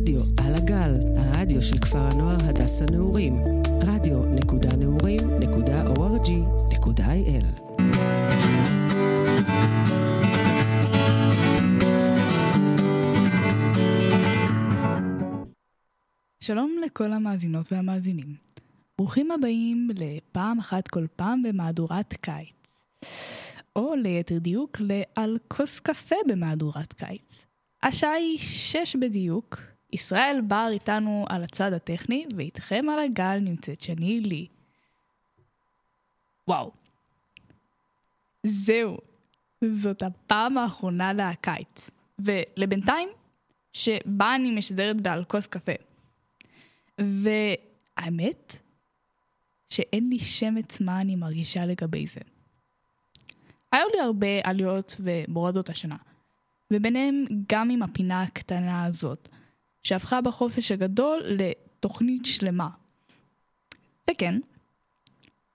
רדיו על הגל, הרדיו של כפר הנוער הדס הנעורים, רדיו.נעורים.org.il שלום לכל המאזינות והמאזינים. ברוכים הבאים לפעם אחת כל פעם במהדורת קיץ. או ליתר דיוק, ל"על כוס קפה" במהדורת קיץ. השעה היא שש בדיוק, ישראל בר איתנו על הצד הטכני, ואיתכם על הגל נמצאת שני לי. וואו. זהו. זאת הפעם האחרונה להקיץ. ולבינתיים, שבה אני משדרת בעל כוס קפה. והאמת, שאין לי שמץ מה אני מרגישה לגבי זה. היו לי הרבה עליות ומורדות השנה, וביניהם גם עם הפינה הקטנה הזאת, שהפכה בחופש הגדול לתוכנית שלמה. וכן,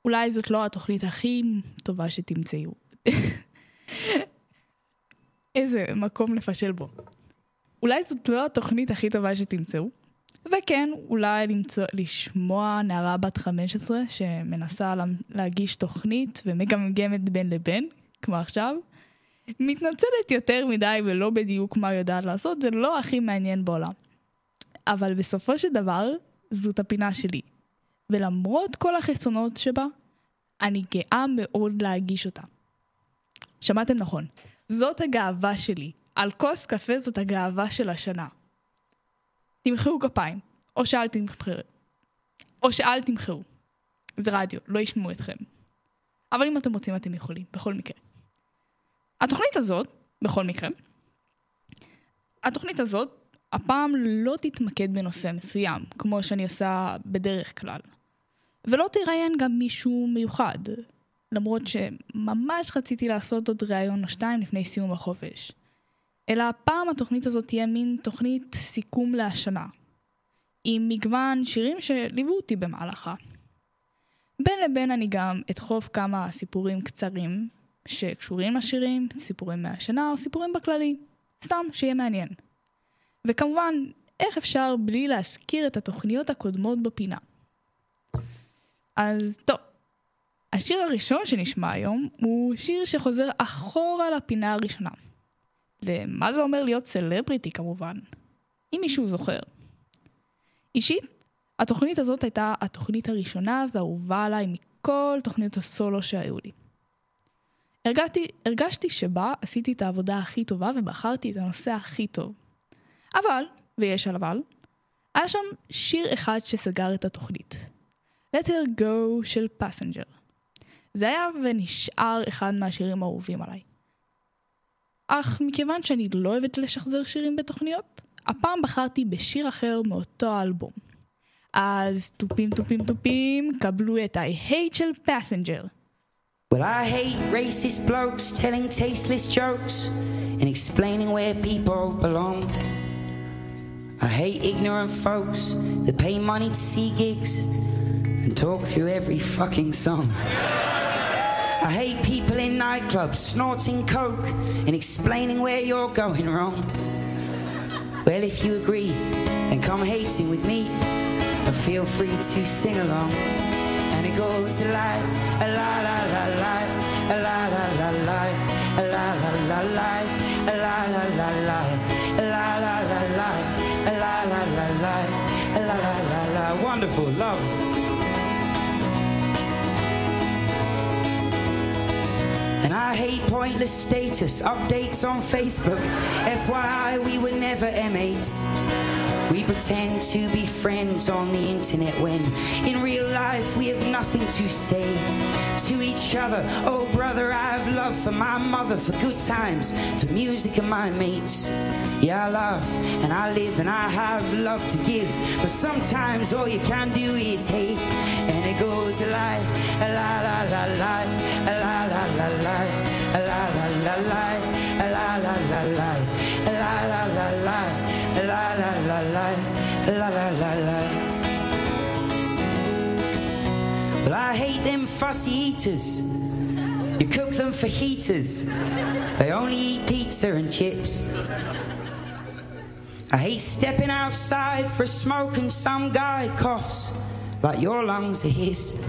אולי זאת לא התוכנית הכי טובה שתמצאו. איזה מקום לפשל בו. אולי זאת לא התוכנית הכי טובה שתמצאו, וכן, אולי למצוא, לשמוע נערה בת 15 שמנסה לה, להגיש תוכנית ומגמגמת בין לבין, כמו עכשיו. מתנצלת יותר מדי ולא בדיוק מה היא יודעת לעשות, זה לא הכי מעניין בעולם. אבל בסופו של דבר, זאת הפינה שלי. ולמרות כל החסרונות שבה, אני גאה מאוד להגיש אותה. שמעתם נכון, זאת הגאווה שלי. על כוס קפה זאת הגאווה של השנה. תמחאו כפיים, או שאל תמחאו. או שאל תמחאו. זה רדיו, לא ישמעו אתכם. אבל אם אתם רוצים אתם יכולים, בכל מקרה. התוכנית הזאת, בכל מקרה, התוכנית הזאת, הפעם לא תתמקד בנושא מסוים, כמו שאני עושה בדרך כלל. ולא תראיין גם מישהו מיוחד, למרות שממש רציתי לעשות עוד ראיון או שתיים לפני סיום החופש. אלא הפעם התוכנית הזאת תהיה מין תוכנית סיכום להשנה, עם מגוון שירים שליוו אותי במהלכה. בין לבין אני גם אדחוף כמה סיפורים קצרים שקשורים לשירים, סיפורים מהשנה או סיפורים בכללי, סתם שיהיה מעניין. וכמובן, איך אפשר בלי להזכיר את התוכניות הקודמות בפינה? אז טוב, השיר הראשון שנשמע היום הוא שיר שחוזר אחורה לפינה הראשונה. ומה זה אומר להיות סלבריטי כמובן, אם מישהו זוכר. אישית, התוכנית הזאת הייתה התוכנית הראשונה והאהובה עליי מכל תוכניות הסולו שהיו לי. הרגשתי, הרגשתי שבה עשיתי את העבודה הכי טובה ובחרתי את הנושא הכי טוב. אבל, ויש על אבל, היה שם שיר אחד שסגר את התוכנית. Let her go של פסנג'ר. זה היה ונשאר אחד מהשירים האהובים עליי. אך מכיוון שאני לא אוהבת לשחזר שירים בתוכניות, הפעם בחרתי בשיר אחר מאותו האלבום. אז תופים תופים תופים, קבלו את I hate של פסנג'ר. Well, I hate racist blokes telling tasteless jokes and explaining where people belong. I hate ignorant folks that pay money to see gigs and talk through every fucking song. I hate people in nightclubs snorting coke and explaining where you're going wrong. Well, if you agree, then come hating with me, and feel free to sing along. And it goes a la a la la la la, a la la la la, a la la la la, a la la la la, la la. Wonderful, love. And I hate pointless status updates on Facebook. FYI, we were never M8s. We pretend to be friends on the internet when in real life we have nothing to say to each other. Oh, brother, I have love for my mother, for good times, for music and my mates. Yeah, I laugh and I live and I have love to give, but sometimes all you can do is hate. And it goes a lie, a la la la la, a la la la la, a la la la la, a la la la la, a la la la la, a la la la la, a la la la la. Well, I hate them fussy eaters. You cook them for heaters. They only eat pizza and chips. I hate stepping outside for a smoke and some guy coughs like your lungs are his.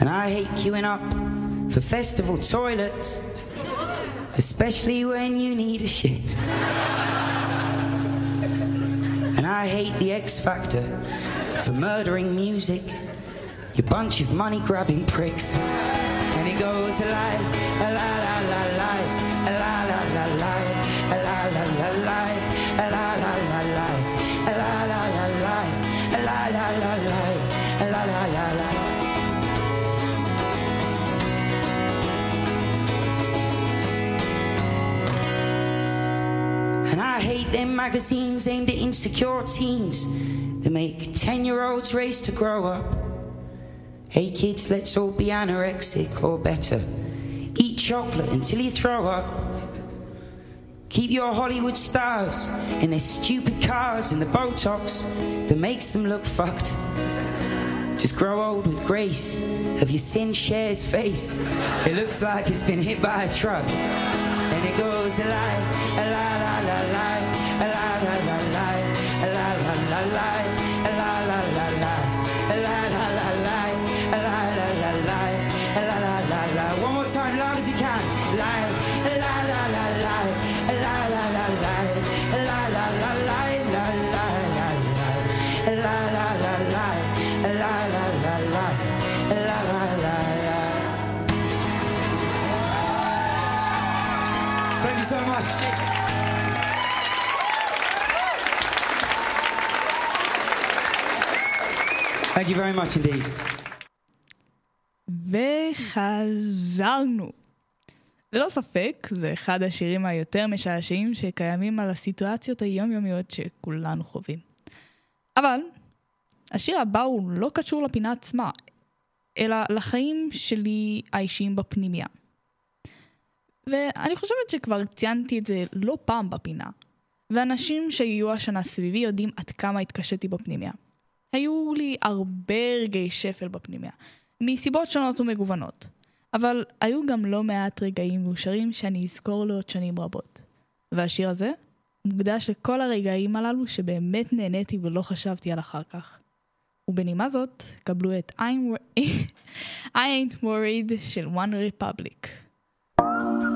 and I hate queuing up for festival toilets, especially when you need a shit. and I hate the X Factor for murdering music, you bunch of money grabbing pricks. And it goes a lie, a la la la la, a la la la la, a la la la la, a la la la la, a la la la la la la la. And I hate them magazines aimed at insecure teens that make 10 year olds race to grow up. Hey kids, let's all be anorexic or better. Eat chocolate until you throw up. Keep your Hollywood stars in their stupid cars and the Botox that makes them look fucked. Just grow old with grace. Have you seen Cher's face? It looks like it's been hit by a truck. And it goes a lie, a la, a la la la Thank you very much indeed. וחזרנו. ללא ספק, זה אחד השירים היותר משעשעים שקיימים על הסיטואציות היומיומיות שכולנו חווים. אבל, השיר הבא הוא לא קשור לפינה עצמה, אלא לחיים שלי האישיים בפנימיה. ואני חושבת שכבר ציינתי את זה לא פעם בפינה, ואנשים שיהיו השנה סביבי יודעים עד כמה התקשיתי בפנימיה. היו לי הרבה רגעי שפל בפנימיה, מסיבות שונות ומגוונות. אבל היו גם לא מעט רגעים מאושרים שאני אזכור לעוד שנים רבות. והשיר הזה מוקדש לכל הרגעים הללו שבאמת נהניתי ולא חשבתי על אחר כך. ובנימה זאת, קבלו את I'm, I ain't worried של One Republic. I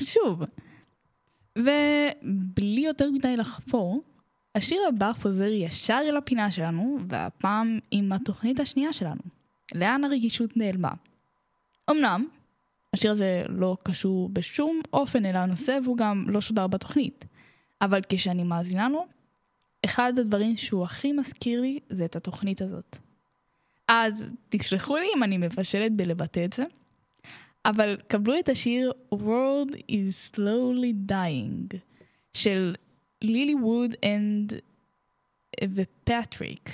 שוב. ובלי יותר מדי לחפור, השיר הבא חוזר ישר אל הפינה שלנו, והפעם עם התוכנית השנייה שלנו. לאן הרגישות נעלמה. אמנם, השיר הזה לא קשור בשום אופן אל הנושא והוא גם לא שודר בתוכנית. אבל כשאני מאזינה לו, אחד הדברים שהוא הכי מזכיר לי זה את התוכנית הזאת. אז תסלחו לי אם אני מבשלת בלבטא את זה, אבל קבלו את השיר World is Slowly Dying של לילי ווד אנד ופטריק.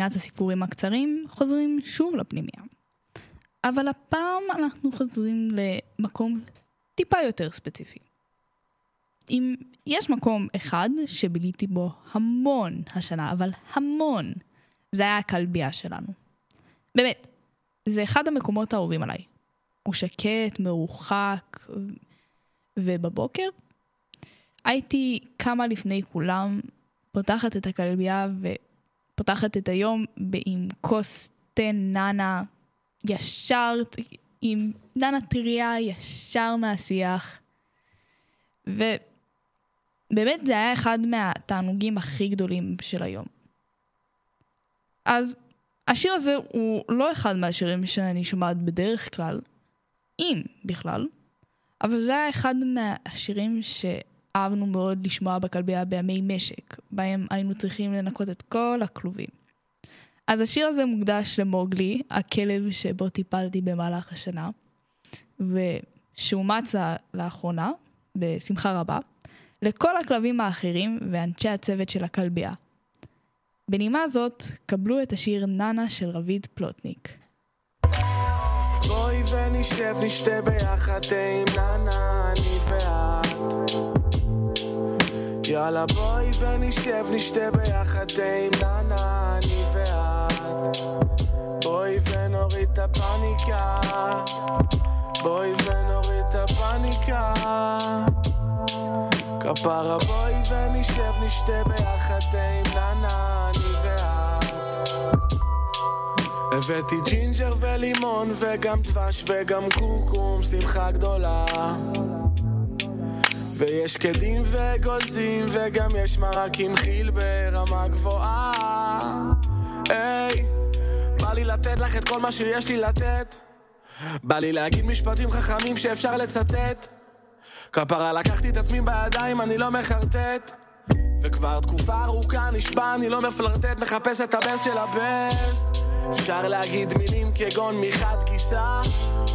בפינת הסיפורים הקצרים, חוזרים שוב לפנימיה. אבל הפעם אנחנו חוזרים למקום טיפה יותר ספציפי. אם יש מקום אחד שביליתי בו המון השנה, אבל המון, זה היה הכלבייה שלנו. באמת, זה אחד המקומות האהובים עליי. הוא שקט, מרוחק, ובבוקר הייתי קמה לפני כולם, פותחת את הכלבייה ופותחת את היום עם כוס תה נאנה, ישר, עם נאנה טריה, ישר מהשיח. ובאמת זה היה אחד מהתענוגים הכי גדולים של היום. אז השיר הזה הוא לא אחד מהשירים שאני שומעת בדרך כלל, אם בכלל, אבל זה היה אחד מהשירים שאהבנו מאוד לשמוע בכלבייה בימי משק, בהם היינו צריכים לנקות את כל הכלובים. אז השיר הזה מוקדש למוגלי, הכלב שבו טיפלתי במהלך השנה, ושאומץ לאחרונה, בשמחה רבה, לכל הכלבים האחרים ואנשי הצוות של הכלבייה. בנימה זאת, קבלו את השיר נאנה של רביד פלוטניק. בואי ונשב נשתה ביחד עם ננה, אני ואת. יאללה בואי ונשב נשתה ביחד עם ננה, אני ואת. בואי ונוריד את הפאניקה, בואי ונוריד את הפאניקה. כפרה בואי ונשב נשתה ביחד עם ננה, אני ואת. הבאתי ג'ינג'ר ולימון וגם דבש וגם קורקום, שמחה גדולה. ויש שקדים ואגוזים וגם יש מרק עם חיל ברמה גבוהה. היי, בא לי לתת לך את כל מה שיש לי לתת. בא לי להגיד משפטים חכמים שאפשר לצטט. כפרה לקחתי את עצמי בידיים, אני לא מחרטט. וכבר תקופה ארוכה נשבע, אני לא מפלרטט, מחפש את הבסט של הבסט. אפשר להגיד מילים כגון מחד גיסה,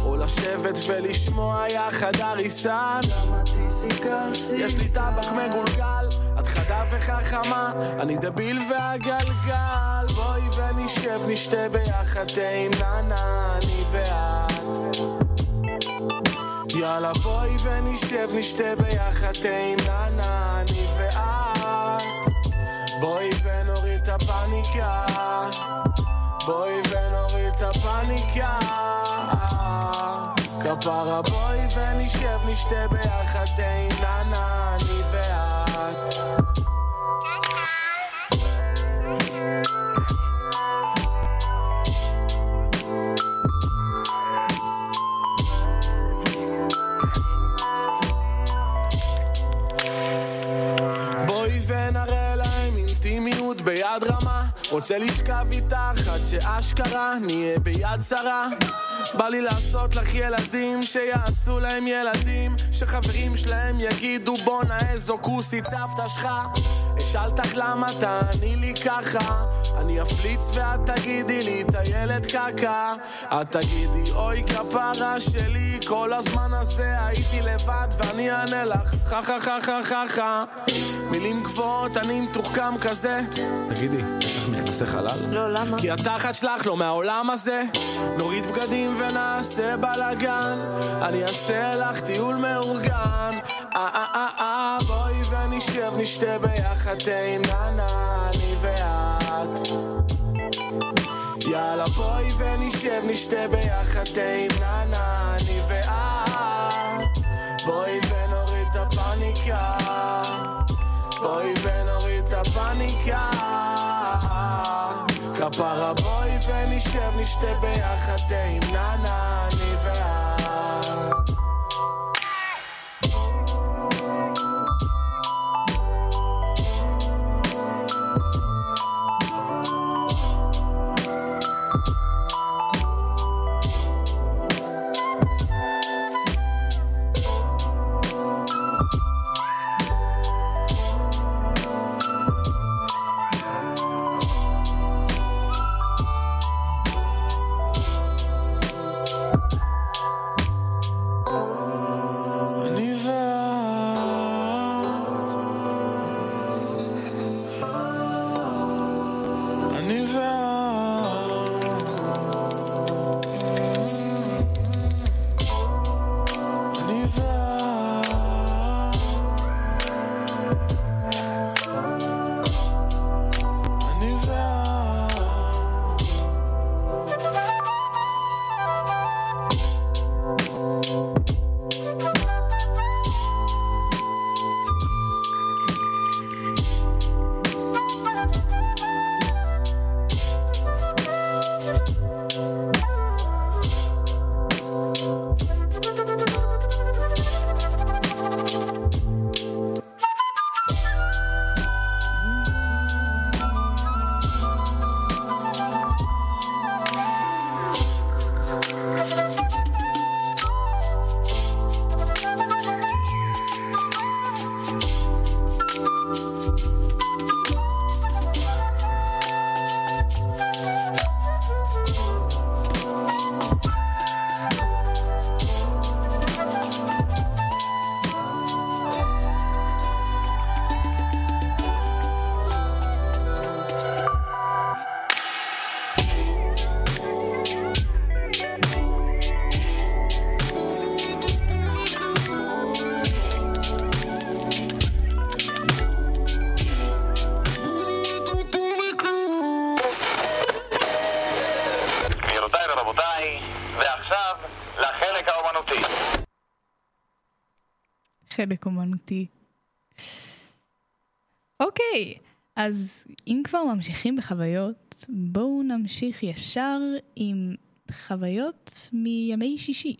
או לשבת ולשמוע יחד הריסה. יש לי טבח מגולגל, את חדה וחכמה, אני דביל והגלגל. בואי ונשב, נשתה ביחד ננה, אני ואת. יאללה בואי ונשב, נשתה ביחד ננה, אני ואת. בואי ונוריד את הפאניקה, בואי ונוריד את הפאניקה. כפרה בואי ונשב, נשתה ביחד תה עם ננה, אני ואת. רוצה לשכב איתך עד שאשכרה נהיה ביד שרה. בא לי לעשות לך ילדים שיעשו להם ילדים שחברים שלהם יגידו בואנה איזו כוסית סבתא שלך אשאל אותך למה תעני לי ככה. אני אפליץ ואת תגידי לי את הילד קקה. את תגידי אוי כפרה שלי כל הזמן הזה הייתי לבד ואני אענה לך. חה חה חה חה חה חה. מילים גבוהות אני מתוחכם כזה. תגידי, יש לך מכנסי חלל? לא, למה? כי התחת שלך לא מהעולם הזה. נוריד בגדים ונעשה בלאגן. אני אעשה לך טיול מאורגן. אה אה אה אה בואי ונשב נשתה ביחד תה עם אני ואת. יאללה בואי ונשב נשתה ביחד תה אני ואת. בואי ונוריד את הפאניקה. בואי ונוריד את הפאניקה. כפרה בואי ונשב נשתה ביחד תה אני ואת l'univers לחלק האומנותי. חלק אומנותי. אוקיי, אז אם כבר ממשיכים בחוויות, בואו נמשיך ישר עם חוויות מימי שישי,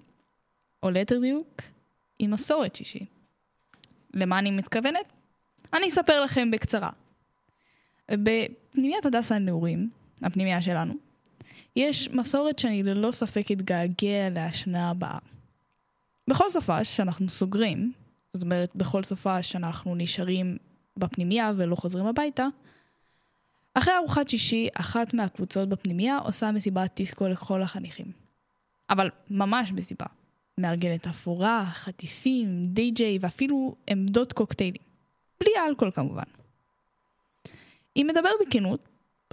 או ליתר דיוק, עם מסורת שישי. למה אני מתכוונת? אני אספר לכם בקצרה. בפנימיית הדסה הנעורים, הפנימייה שלנו, יש מסורת שאני ללא ספק אתגעגע אליה השנה הבאה. בכל סופה שאנחנו סוגרים, זאת אומרת בכל סופה שאנחנו נשארים בפנימייה ולא חוזרים הביתה, אחרי ארוחת שישי, אחת מהקבוצות בפנימייה עושה מסיבת דיסקו לכל החניכים. אבל ממש מסיבה. מארגנת אפורה, חטיפים, די-ג'יי ואפילו עמדות קוקטיילים. בלי אלכוהול כמובן. אם מדבר בכנות,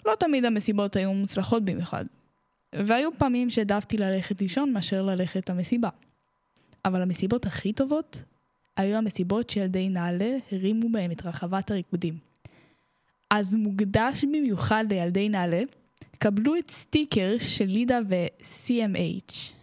לא תמיד המסיבות היו מוצלחות במיוחד. והיו פעמים שהעדפתי ללכת לישון מאשר ללכת למסיבה. אבל המסיבות הכי טובות היו המסיבות שילדי נעל"ה הרימו בהם את רחבת הריקודים. אז מוקדש במיוחד לילדי נעל"ה, קבלו את סטיקר של לידה ו-CMH.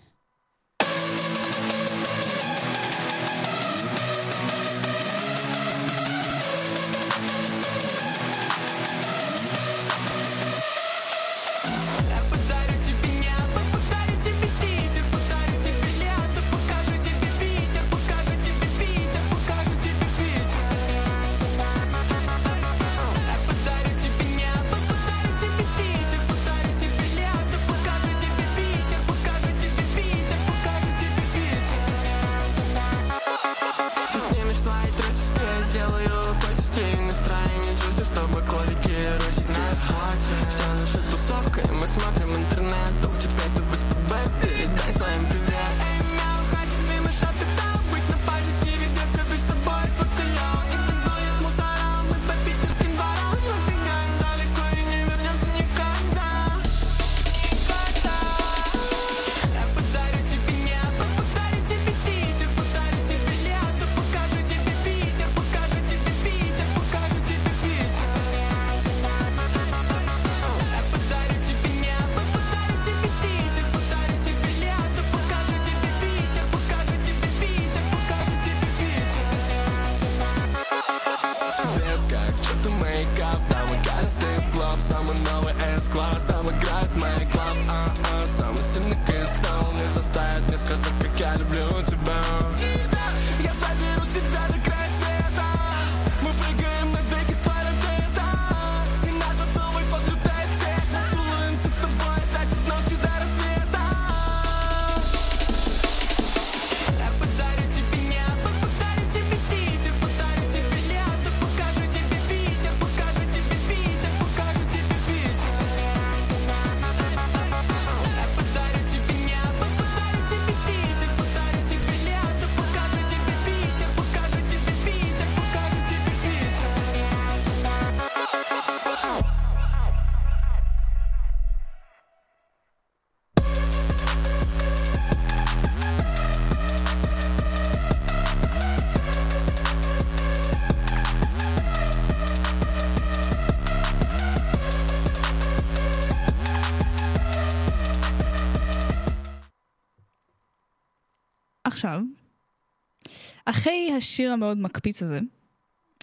השיר המאוד מקפיץ הזה,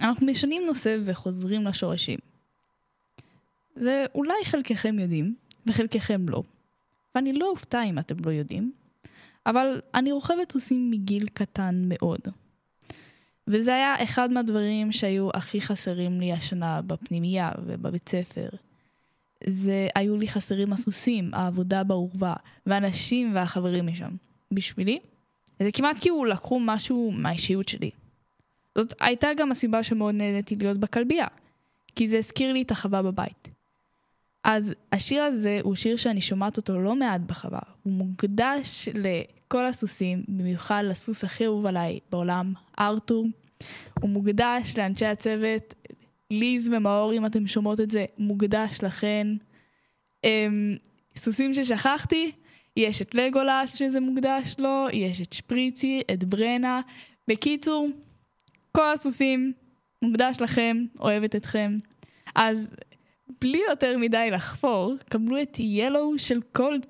אנחנו משנים נושא וחוזרים לשורשים. ואולי חלקכם יודעים, וחלקכם לא, ואני לא אופתע אם אתם לא יודעים, אבל אני רוכבת סוסים מגיל קטן מאוד. וזה היה אחד מהדברים שהיו הכי חסרים לי השנה בפנימייה ובבית ספר. זה היו לי חסרים הסוסים, העבודה באורווה, והאנשים והחברים משם. בשבילי, זה כמעט כאילו לקחו משהו מהאישיות שלי. זאת הייתה גם הסיבה שמאוד נהניתי להיות בכלבייה, כי זה הזכיר לי את החווה בבית. אז השיר הזה הוא שיר שאני שומעת אותו לא מעט בחווה. הוא מוקדש לכל הסוסים, במיוחד לסוס הכי אהוב עליי בעולם, ארתור. הוא מוקדש לאנשי הצוות, ליז ומאור, אם אתם שומעות את זה, מוקדש לכן. אמ, סוסים ששכחתי, יש את לגולס שזה מוקדש לו, יש את שפריצי, את ברנה. בקיצור, כל הסוסים, מוקדש לכם, אוהבת אתכם. אז בלי יותר מדי לחפור, קבלו את ילו של קולד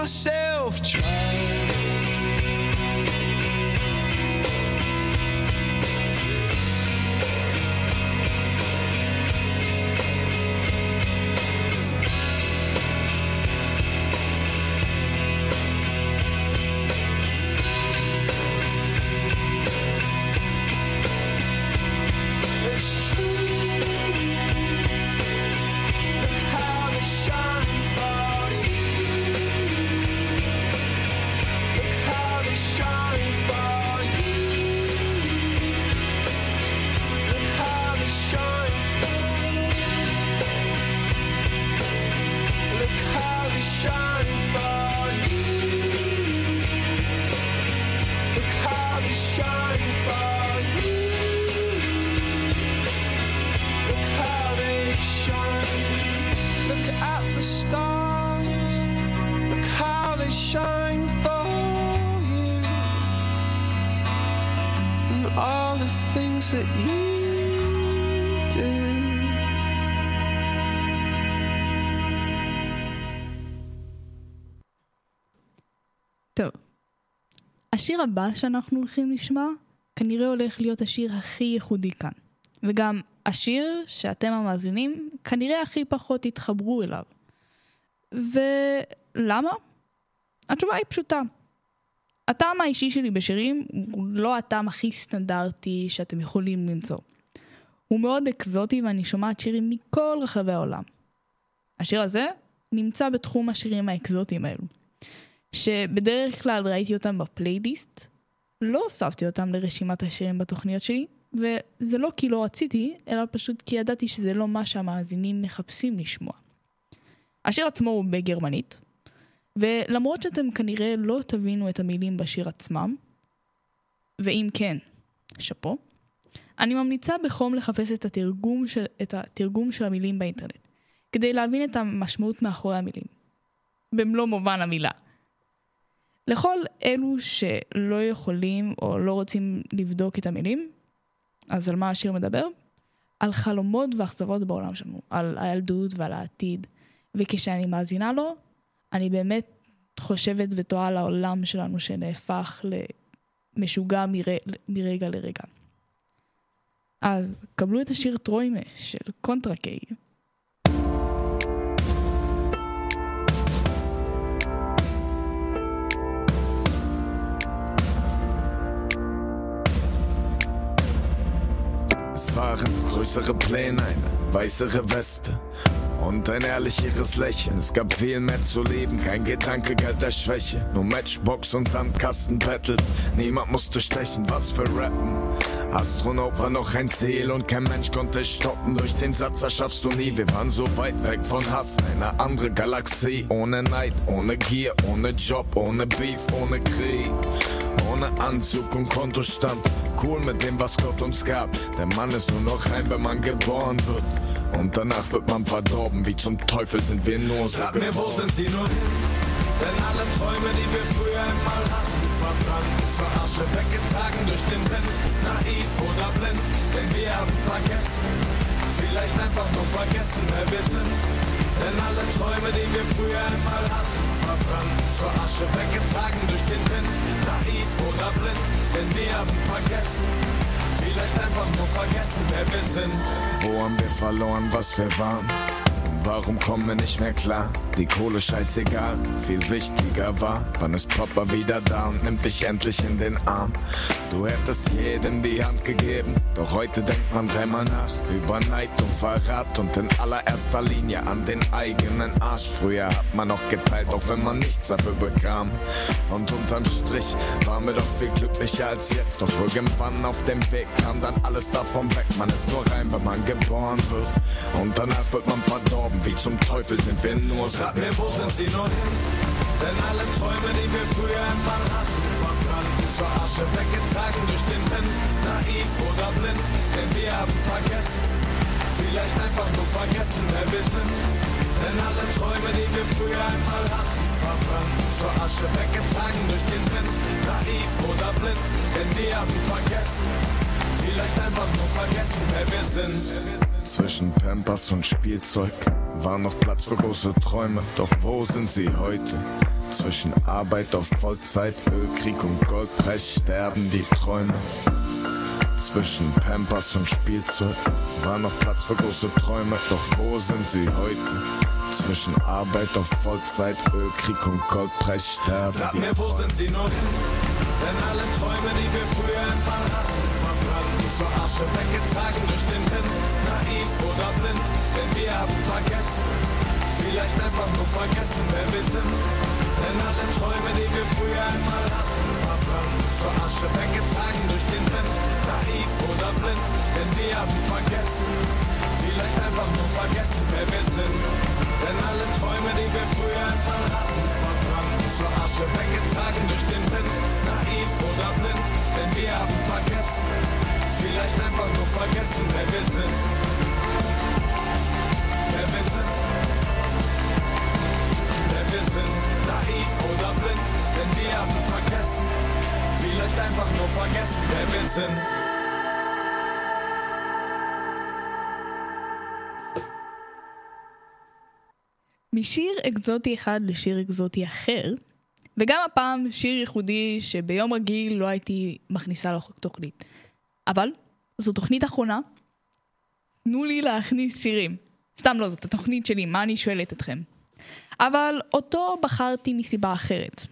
myself השיר הבא שאנחנו הולכים לשמוע, כנראה הולך להיות השיר הכי ייחודי כאן. וגם השיר שאתם המאזינים כנראה הכי פחות תתחברו אליו. ולמה? התשובה היא פשוטה. הטעם האישי שלי בשירים הוא לא הטעם הכי סטנדרטי שאתם יכולים למצוא. הוא מאוד אקזוטי ואני שומעת שירים מכל רחבי העולם. השיר הזה נמצא בתחום השירים האקזוטיים האלו. שבדרך כלל ראיתי אותם בפלייליסט, לא הוספתי אותם לרשימת השירים בתוכניות שלי, וזה לא כי לא רציתי, אלא פשוט כי ידעתי שזה לא מה שהמאזינים מחפשים לשמוע. השיר עצמו הוא בגרמנית, ולמרות שאתם כנראה לא תבינו את המילים בשיר עצמם, ואם כן, שאפו, אני ממליצה בחום לחפש את התרגום של, את התרגום של המילים באינטרנט, כדי להבין את המשמעות מאחורי המילים. במלוא מובן המילה. לכל אלו שלא יכולים או לא רוצים לבדוק את המילים, אז על מה השיר מדבר? על חלומות ואכזבות בעולם שלנו, על הילדות ועל העתיד. וכשאני מאזינה לו, אני באמת חושבת ותוהה על העולם שלנו שנהפך למשוגע מר... מרגע לרגע. אז קבלו את השיר טרוימה של קונטרה קיי. Waren größere Pläne, eine weißere Weste und ein ehrlicheres Lächeln. Es gab viel mehr zu leben, kein Gedanke galt der Schwäche. Nur Matchbox und Sandkasten-Battles, niemand musste stechen, was für Rappen. Astronaut war noch ein Ziel und kein Mensch konnte stoppen. Durch den Satz erschaffst du nie, wir waren so weit weg von Hass. Eine andere Galaxie, ohne Neid, ohne Gier, ohne Job, ohne Beef, ohne Krieg. Ohne Anzug und Kontostand, cool mit dem, was Gott uns gab. Der Mann ist nur noch rein, wenn man geboren wird. Und danach wird man verdorben, wie zum Teufel sind wir nur so Sag mir, wo sind sie nun hin? Denn alle Träume, die wir früher einmal hatten, verbrannt zur Asche, weggetragen durch den Wind. Naiv oder blind, denn wir haben vergessen. Vielleicht einfach nur vergessen, wer wir sind. Denn alle Träume, die wir früher einmal hatten, verbrannt zur Asche, weggetragen durch den Wind. Naiv oder blind, denn wir haben vergessen. Vielleicht einfach nur vergessen, wer wir sind. Wo haben wir verloren, was wir waren? Warum kommen wir nicht mehr klar? Die Kohle scheißegal, viel wichtiger war. Wann ist Papa wieder da und nimmt dich endlich in den Arm? Du hättest jedem die Hand gegeben, doch heute denkt man dreimal nach. Über Neid und Verrat und in allererster Linie an den eigenen Arsch. Früher hat man noch geteilt, auch wenn man nichts dafür bekam. Und unterm Strich waren wir doch viel glücklicher als jetzt. Doch irgendwann auf dem Weg kam dann alles davon weg. Man ist nur rein, wenn man geboren wird. Und danach wird man verdorben. Wie zum Teufel sind wir nur. Sag mir, wo sind sie nun hin? Denn alle Träume, die wir früher einmal hatten, verbrannten zur Asche, weggetragen durch den Wind. Naiv oder blind, denn wir haben vergessen. Vielleicht einfach nur vergessen, wer wir sind. Denn alle Träume, die wir früher einmal hatten, verbrannten zur Asche, weggetragen durch den Wind. Naiv oder blind, denn wir haben vergessen. Vielleicht einfach nur vergessen, wer wir sind. Zwischen Pampers und Spielzeug war noch Platz für große Träume. Doch wo sind sie heute? Zwischen Arbeit auf Vollzeit, Ölkrieg und Goldpreis sterben die Träume. Zwischen Pampers und Spielzeug war noch Platz für große Träume. Doch wo sind sie heute? Zwischen Arbeit auf Vollzeit, Ölkrieg und Goldpreis sterben Sag die mir, wo sind sie nun hin? Denn alle Träume, die wir früher einmal hatten, verbrannten zur Asche, weggetragen durch den Wind. Naiv oder blind, denn wir haben vergessen. Vielleicht einfach nur vergessen, wer wir sind. Denn alle Träume, die wir früher einmal hatten, verbrannten zur Asche, weggetragen durch den Wind. Naiv oder blind, denn wir haben vergessen. Vielleicht einfach nur vergessen, wer wir sind. Denn alle Träume, die wir früher einmal hatten, verbrannten zur Asche, weggetragen durch den Wind. Naiv oder blind, denn wir haben vergessen. Vielleicht einfach nur vergessen, wer wir sind. Wir sind. Wer wir sind. Naiv oder blind, denn wir haben vergessen. Vielleicht einfach nur vergessen, wer wir sind. משיר אקזוטי אחד לשיר אקזוטי אחר, וגם הפעם שיר ייחודי שביום רגיל לא הייתי מכניסה לתוכנית. אבל זו תוכנית אחרונה, תנו לי להכניס שירים. סתם לא, זאת התוכנית שלי, מה אני שואלת אתכם? אבל אותו בחרתי מסיבה אחרת.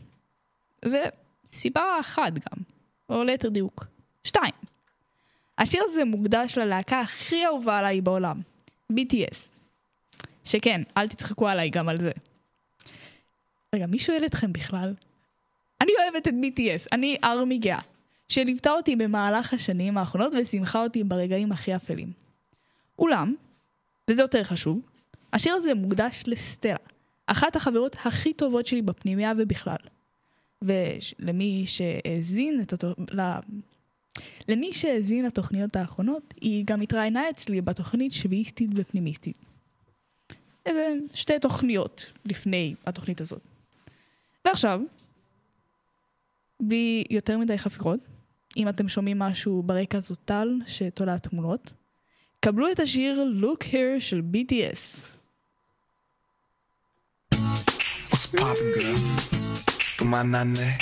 וסיבה אחת גם, או ליתר דיוק, שתיים. השיר הזה מוקדש ללהקה הכי אהובה עליי בעולם, BTS. שכן, אל תצחקו עליי גם על זה. רגע, מי שואל אתכם בכלל? אני אוהבת את BTS, אני ארמי גאה, שליוותה אותי במהלך השנים האחרונות ושימחה אותי ברגעים הכי אפלים. אולם, וזה יותר חשוב, השיר הזה מוקדש לסטלה, אחת החברות הכי טובות שלי בפנימייה ובכלל. ולמי שהאזין את אותו... ל... למי שהאזין לתוכניות האחרונות, היא גם התראיינה אצלי בתוכנית שביעיסטית ופנימיסטית. שתי תוכניות לפני התוכנית הזאת. ועכשיו, בלי יותר מדי חפירות, אם אתם שומעים משהו ברקע זו טל שתולה תמונות, קבלו את השיר Look Here של BTS. What's poppin', girl? 또 만났네.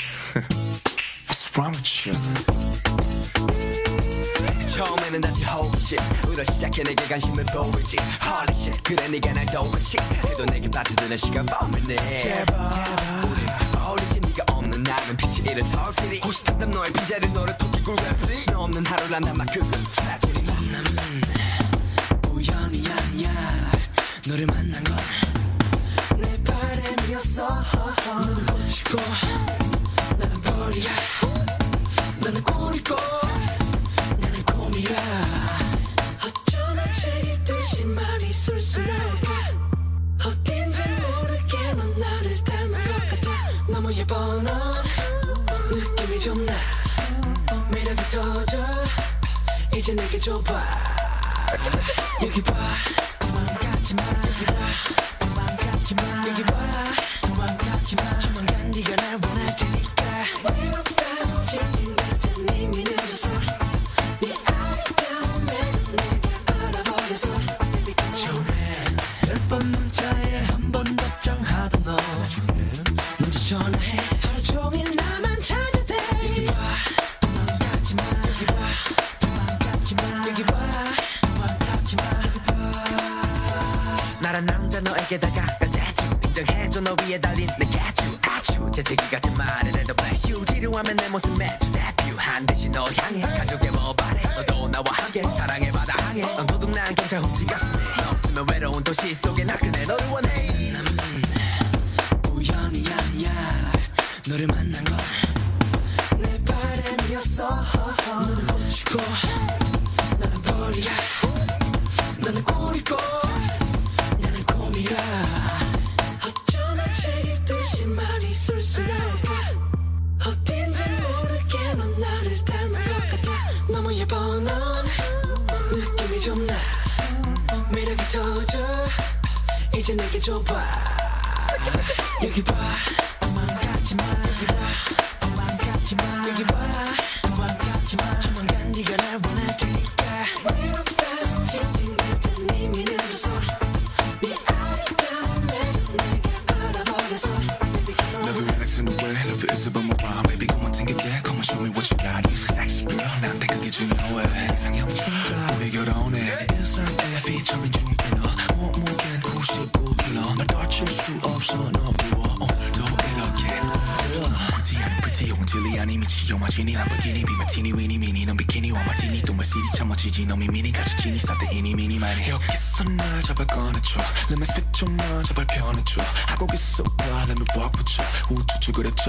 What's wrong with you? 처음에는 단지 호기심 으로 시작해 내게 관심을 보이지 Holy shit 그래 네가 날 도우지 해도 내게 빠져드는 시간 범이네 제발 우린 어울리지 네가 없는 나는 빛이 이른 서울시리 호시탐탐 너의 빈자리 너를 토끼고 래프리 너 없는 하루란 남아 그건 트래지리 우연이 아니야 너를 만난 건 내 바람이었어. 너는 꽃이고 나는 벌이야. 너는 꿀이고 나는 곰이야. 어쩌면 제일 듯이 말이 술술 나올까 어딘지 모르게 넌 나를 닮은 것 같아. 너무 예뻐 넌. 느낌이 좀나. 매력이 터져. 이제 내게 줘봐. 여기 봐 도망가지 마. 도망가지 마. 여기 봐 도망가지 마. 조만간 네가 위에 달린 내 가주 아주 재채기 같은 말을 해도 bless you. 지루하면 내 모습 매주 데뷔한 듯이 너 향해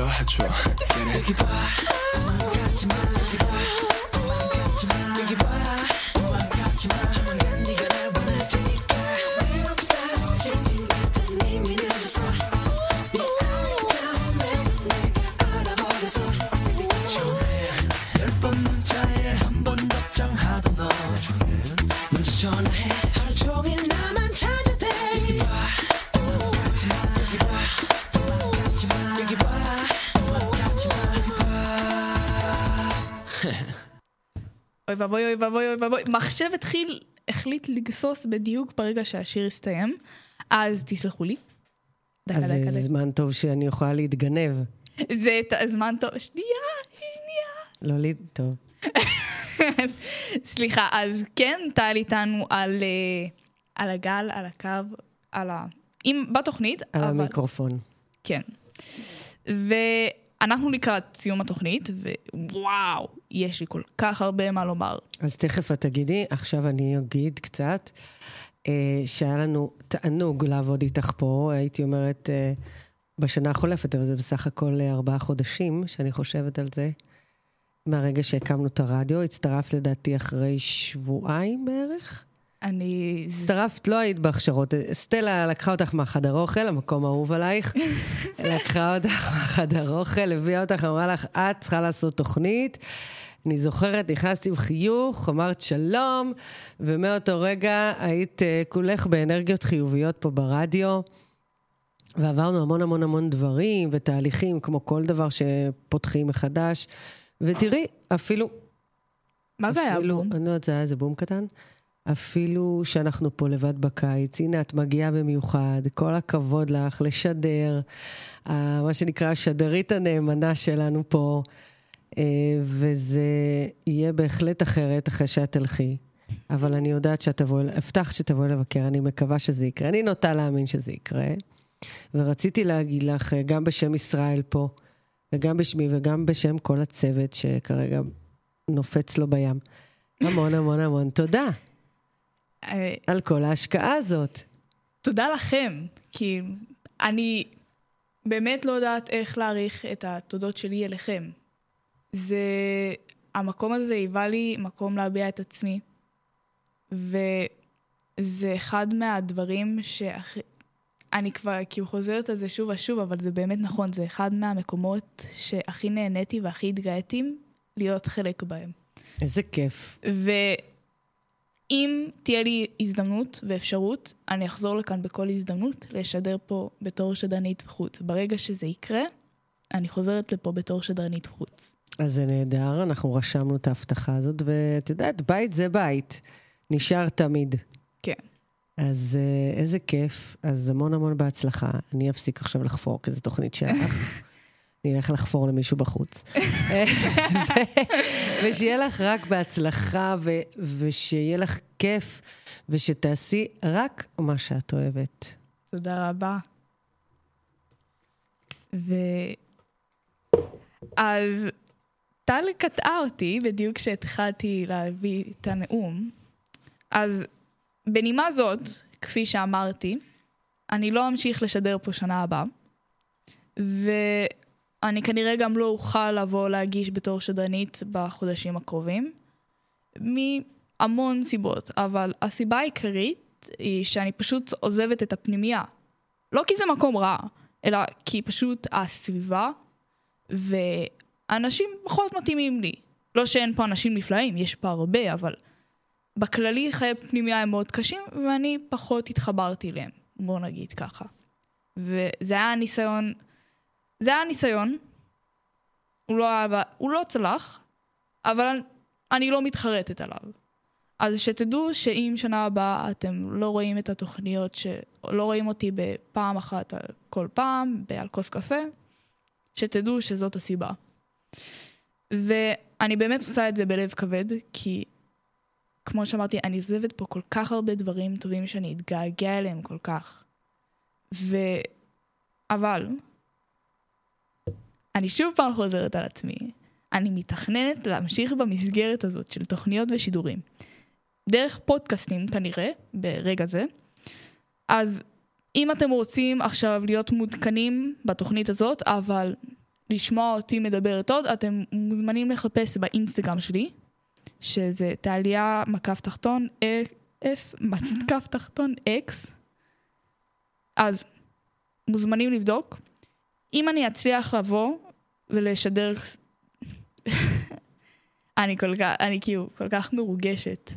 해줘. 얘네 여기 봐 도망가지 마 여기 봐 도망가지 마 여기 봐 도망가지 마 조만간 네가 날 원할 테니까 외롭다고 징징 같은 이미 늦어서 매력 내가 알아버려서 처음에 열번 문자에 한 번 답장하던 너 먼저 전화해. 하루 종일 나만 찾아대. 여기 봐 도망가지 마 אוי ואבוי, אוי ואבוי, אוי ואבוי. מחשב התחיל, החליט לגסוס בדיוק ברגע שהשיר הסתיים, אז תסלחו לי. דקה, אז דקה, זה דקה. זמן טוב שאני יכולה להתגנב. זה זמן טוב. שנייה, שנייה. לא לי, טוב. סליחה, אז כן, טל איתנו על, אה, על הגל, על הקו, על ה... עם, בתוכנית, על אבל... המיקרופון. כן. ואנחנו לקראת סיום התוכנית, ווואו, יש לי כל כך הרבה מה לומר. אז תכף את תגידי, עכשיו אני אגיד קצת, אה, שהיה לנו תענוג לעבוד איתך פה, הייתי אומרת, אה, בשנה החולפת, אבל זה בסך הכל אה, ארבעה חודשים, שאני חושבת על זה. מהרגע שהקמנו את הרדיו, הצטרפת לדעתי אחרי שבועיים בערך. אני... הצטרפת, לא היית בהכשרות. סטלה לקחה אותך מהחדר אוכל, המקום האהוב עלייך. לקחה אותך מהחדר אוכל, הביאה אותך, אמרה לך, את צריכה לעשות תוכנית. אני זוכרת, נכנסתי עם חיוך, אמרת שלום, ומאותו רגע היית אה, כולך באנרגיות חיוביות פה ברדיו. ועברנו המון המון המון דברים ותהליכים, כמו כל דבר שפותחים מחדש. ותראי, אפילו... מה זה היה אפילו- בום? אני לא יודעת, זה היה איזה בום קטן. אפילו שאנחנו פה לבד בקיץ, הנה את מגיעה במיוחד, כל הכבוד לך לשדר, מה שנקרא השדרית הנאמנה שלנו פה, אה, וזה יהיה בהחלט אחרת אחרי שאת תלכי. אבל אני יודעת שאת תבואי, הבטחת שתבואי לבקר, אני מקווה שזה יקרה. אני נוטה להאמין שזה יקרה. ורציתי להגיד לך, אה, גם בשם ישראל פה, וגם בשמי וגם בשם כל הצוות שכרגע נופץ לו בים, המון המון המון תודה על כל ההשקעה הזאת. תודה לכם, כי אני באמת לא יודעת איך להעריך את התודות שלי אליכם. זה... המקום הזה היווה לי מקום להביע את עצמי, וזה אחד מהדברים שהכי... אני כבר כאילו חוזרת על זה שוב ושוב, אבל זה באמת נכון, זה אחד מהמקומות שהכי נהניתי והכי התגאיתי להיות חלק בהם. איזה כיף. ואם תהיה לי הזדמנות ואפשרות, אני אחזור לכאן בכל הזדמנות לשדר פה בתור שדרנית חוץ. ברגע שזה יקרה, אני חוזרת לפה בתור שדרנית חוץ. אז זה נהדר, אנחנו רשמנו את ההבטחה הזאת, ואת יודעת, בית זה בית. נשאר תמיד. כן. אז אה, איזה כיף, אז המון המון בהצלחה. אני אפסיק עכשיו לחפור, כי זו תוכנית שלך. אני אלך לחפור למישהו בחוץ. ו- ושיהיה לך רק בהצלחה, ו- ושיהיה לך כיף, ושתעשי רק מה שאת אוהבת. תודה רבה. ו... אז טל קטעה אותי בדיוק כשהתחלתי להביא את הנאום. אז בנימה זאת, כפי שאמרתי, אני לא אמשיך לשדר פה שנה הבאה, ואני כנראה גם לא אוכל לבוא להגיש בתור שדרנית בחודשים הקרובים, מהמון סיבות, אבל הסיבה העיקרית היא שאני פשוט עוזבת את הפנימייה. לא כי זה מקום רע, אלא כי פשוט הסביבה ואנשים פחות מתאימים לי. לא שאין פה אנשים נפלאים, יש פה הרבה, אבל בכללי חיי פנימייה הם מאוד קשים, ואני פחות התחברתי אליהם, בואו נגיד ככה. וזה היה ניסיון, זה היה ניסיון, הוא לא, היה, הוא לא צלח, אבל אני לא מתחרטת עליו. אז שתדעו שאם שנה הבאה אתם לא רואים את התוכניות, שלא רואים אותי בפעם אחת כל פעם, על כוס קפה, שתדעו שזאת הסיבה. ואני באמת עושה את זה בלב כבד, כי כמו שאמרתי, אני עוזבת פה כל כך הרבה דברים טובים שאני אתגעגע אליהם כל כך. ו... אבל, אני שוב פעם חוזרת על עצמי. אני מתכננת להמשיך במסגרת הזאת של תוכניות ושידורים. דרך פודקאסטים כנראה, ברגע זה. אז אם אתם רוצים עכשיו להיות מעודכנים בתוכנית הזאת, אבל לשמוע אותי מדברת עוד, אתם מוזמנים לחפש באינסטגרם שלי, שזה תעלייה מקף תחתון אס, מקף תחתון אקס. אז מוזמנים לבדוק. אם אני אצליח לבוא ולשדר... אני כל כך, אני כאילו כל כך מרוגשת.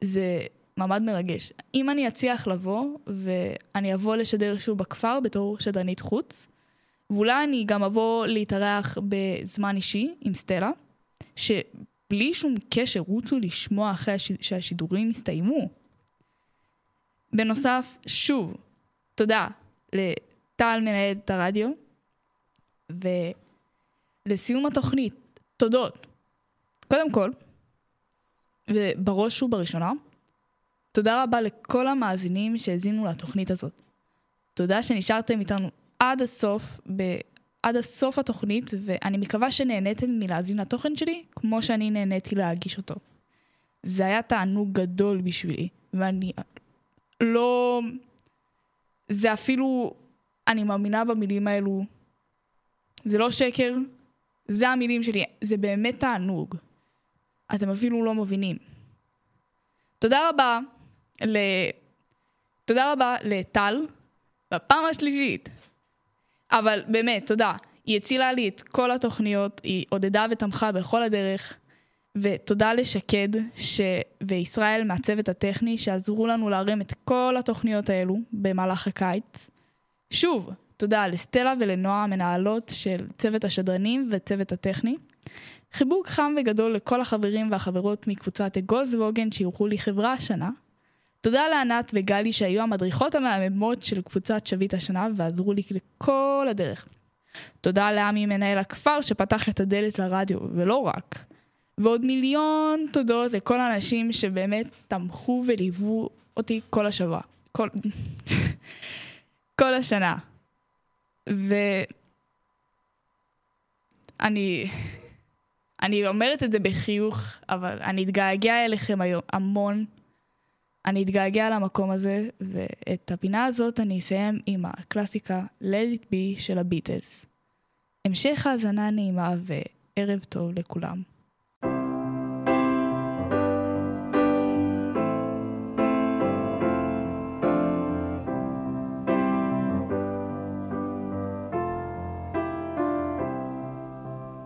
זה מעמד מרגש. אם אני אצליח לבוא, ואני אבוא לשדר שוב בכפר בתור שדרנית חוץ, ואולי אני גם אבוא להתארח בזמן אישי עם סטלה, שבלי שום קשר רוצו לשמוע אחרי הש... שהשידורים הסתיימו. בנוסף, שוב, תודה לטל מנהלת הרדיו, ולסיום התוכנית, תודות. קודם כל, ובראש ובראשונה, תודה רבה לכל המאזינים שהאזינו לתוכנית הזאת. תודה שנשארתם איתנו עד הסוף, ב... עד הסוף התוכנית, ואני מקווה שנהניתם מלהאזין לתוכן שלי, כמו שאני נהניתי להגיש אותו. זה היה תענוג גדול בשבילי, ואני לא... זה אפילו... אני מאמינה במילים האלו. זה לא שקר, זה המילים שלי, זה באמת תענוג. אתם אפילו לא מבינים. תודה רבה ל... תודה רבה לטל, בפעם השלישית. אבל באמת, תודה. היא הצילה לי את כל התוכניות, היא עודדה ותמכה בכל הדרך. ותודה לשקד ש... וישראל מהצוות הטכני שעזרו לנו להרים את כל התוכניות האלו במהלך הקיץ. שוב, תודה לסטלה ולנועה המנהלות של צוות השדרנים וצוות הטכני. חיבוק חם וגדול לכל החברים והחברות מקבוצת אגוז ועוגן שאירחו לי חברה השנה. תודה לענת וגלי שהיו המדריכות המהממות של קבוצת שביט השנה ועזרו לי לכל הדרך. תודה לעמי מנהל הכפר שפתח את הדלת לרדיו, ולא רק. ועוד מיליון תודות לכל האנשים שבאמת תמכו וליוו אותי כל השבוע. כל... כל השנה. ואני... אני אומרת את זה בחיוך, אבל אני אתגעגע אליכם היום המון, אני אתגעגע למקום הזה, ואת הפינה הזאת אני אסיים עם הקלאסיקה Let It Be של הביטלס. המשך האזנה נעימה וערב טוב לכולם.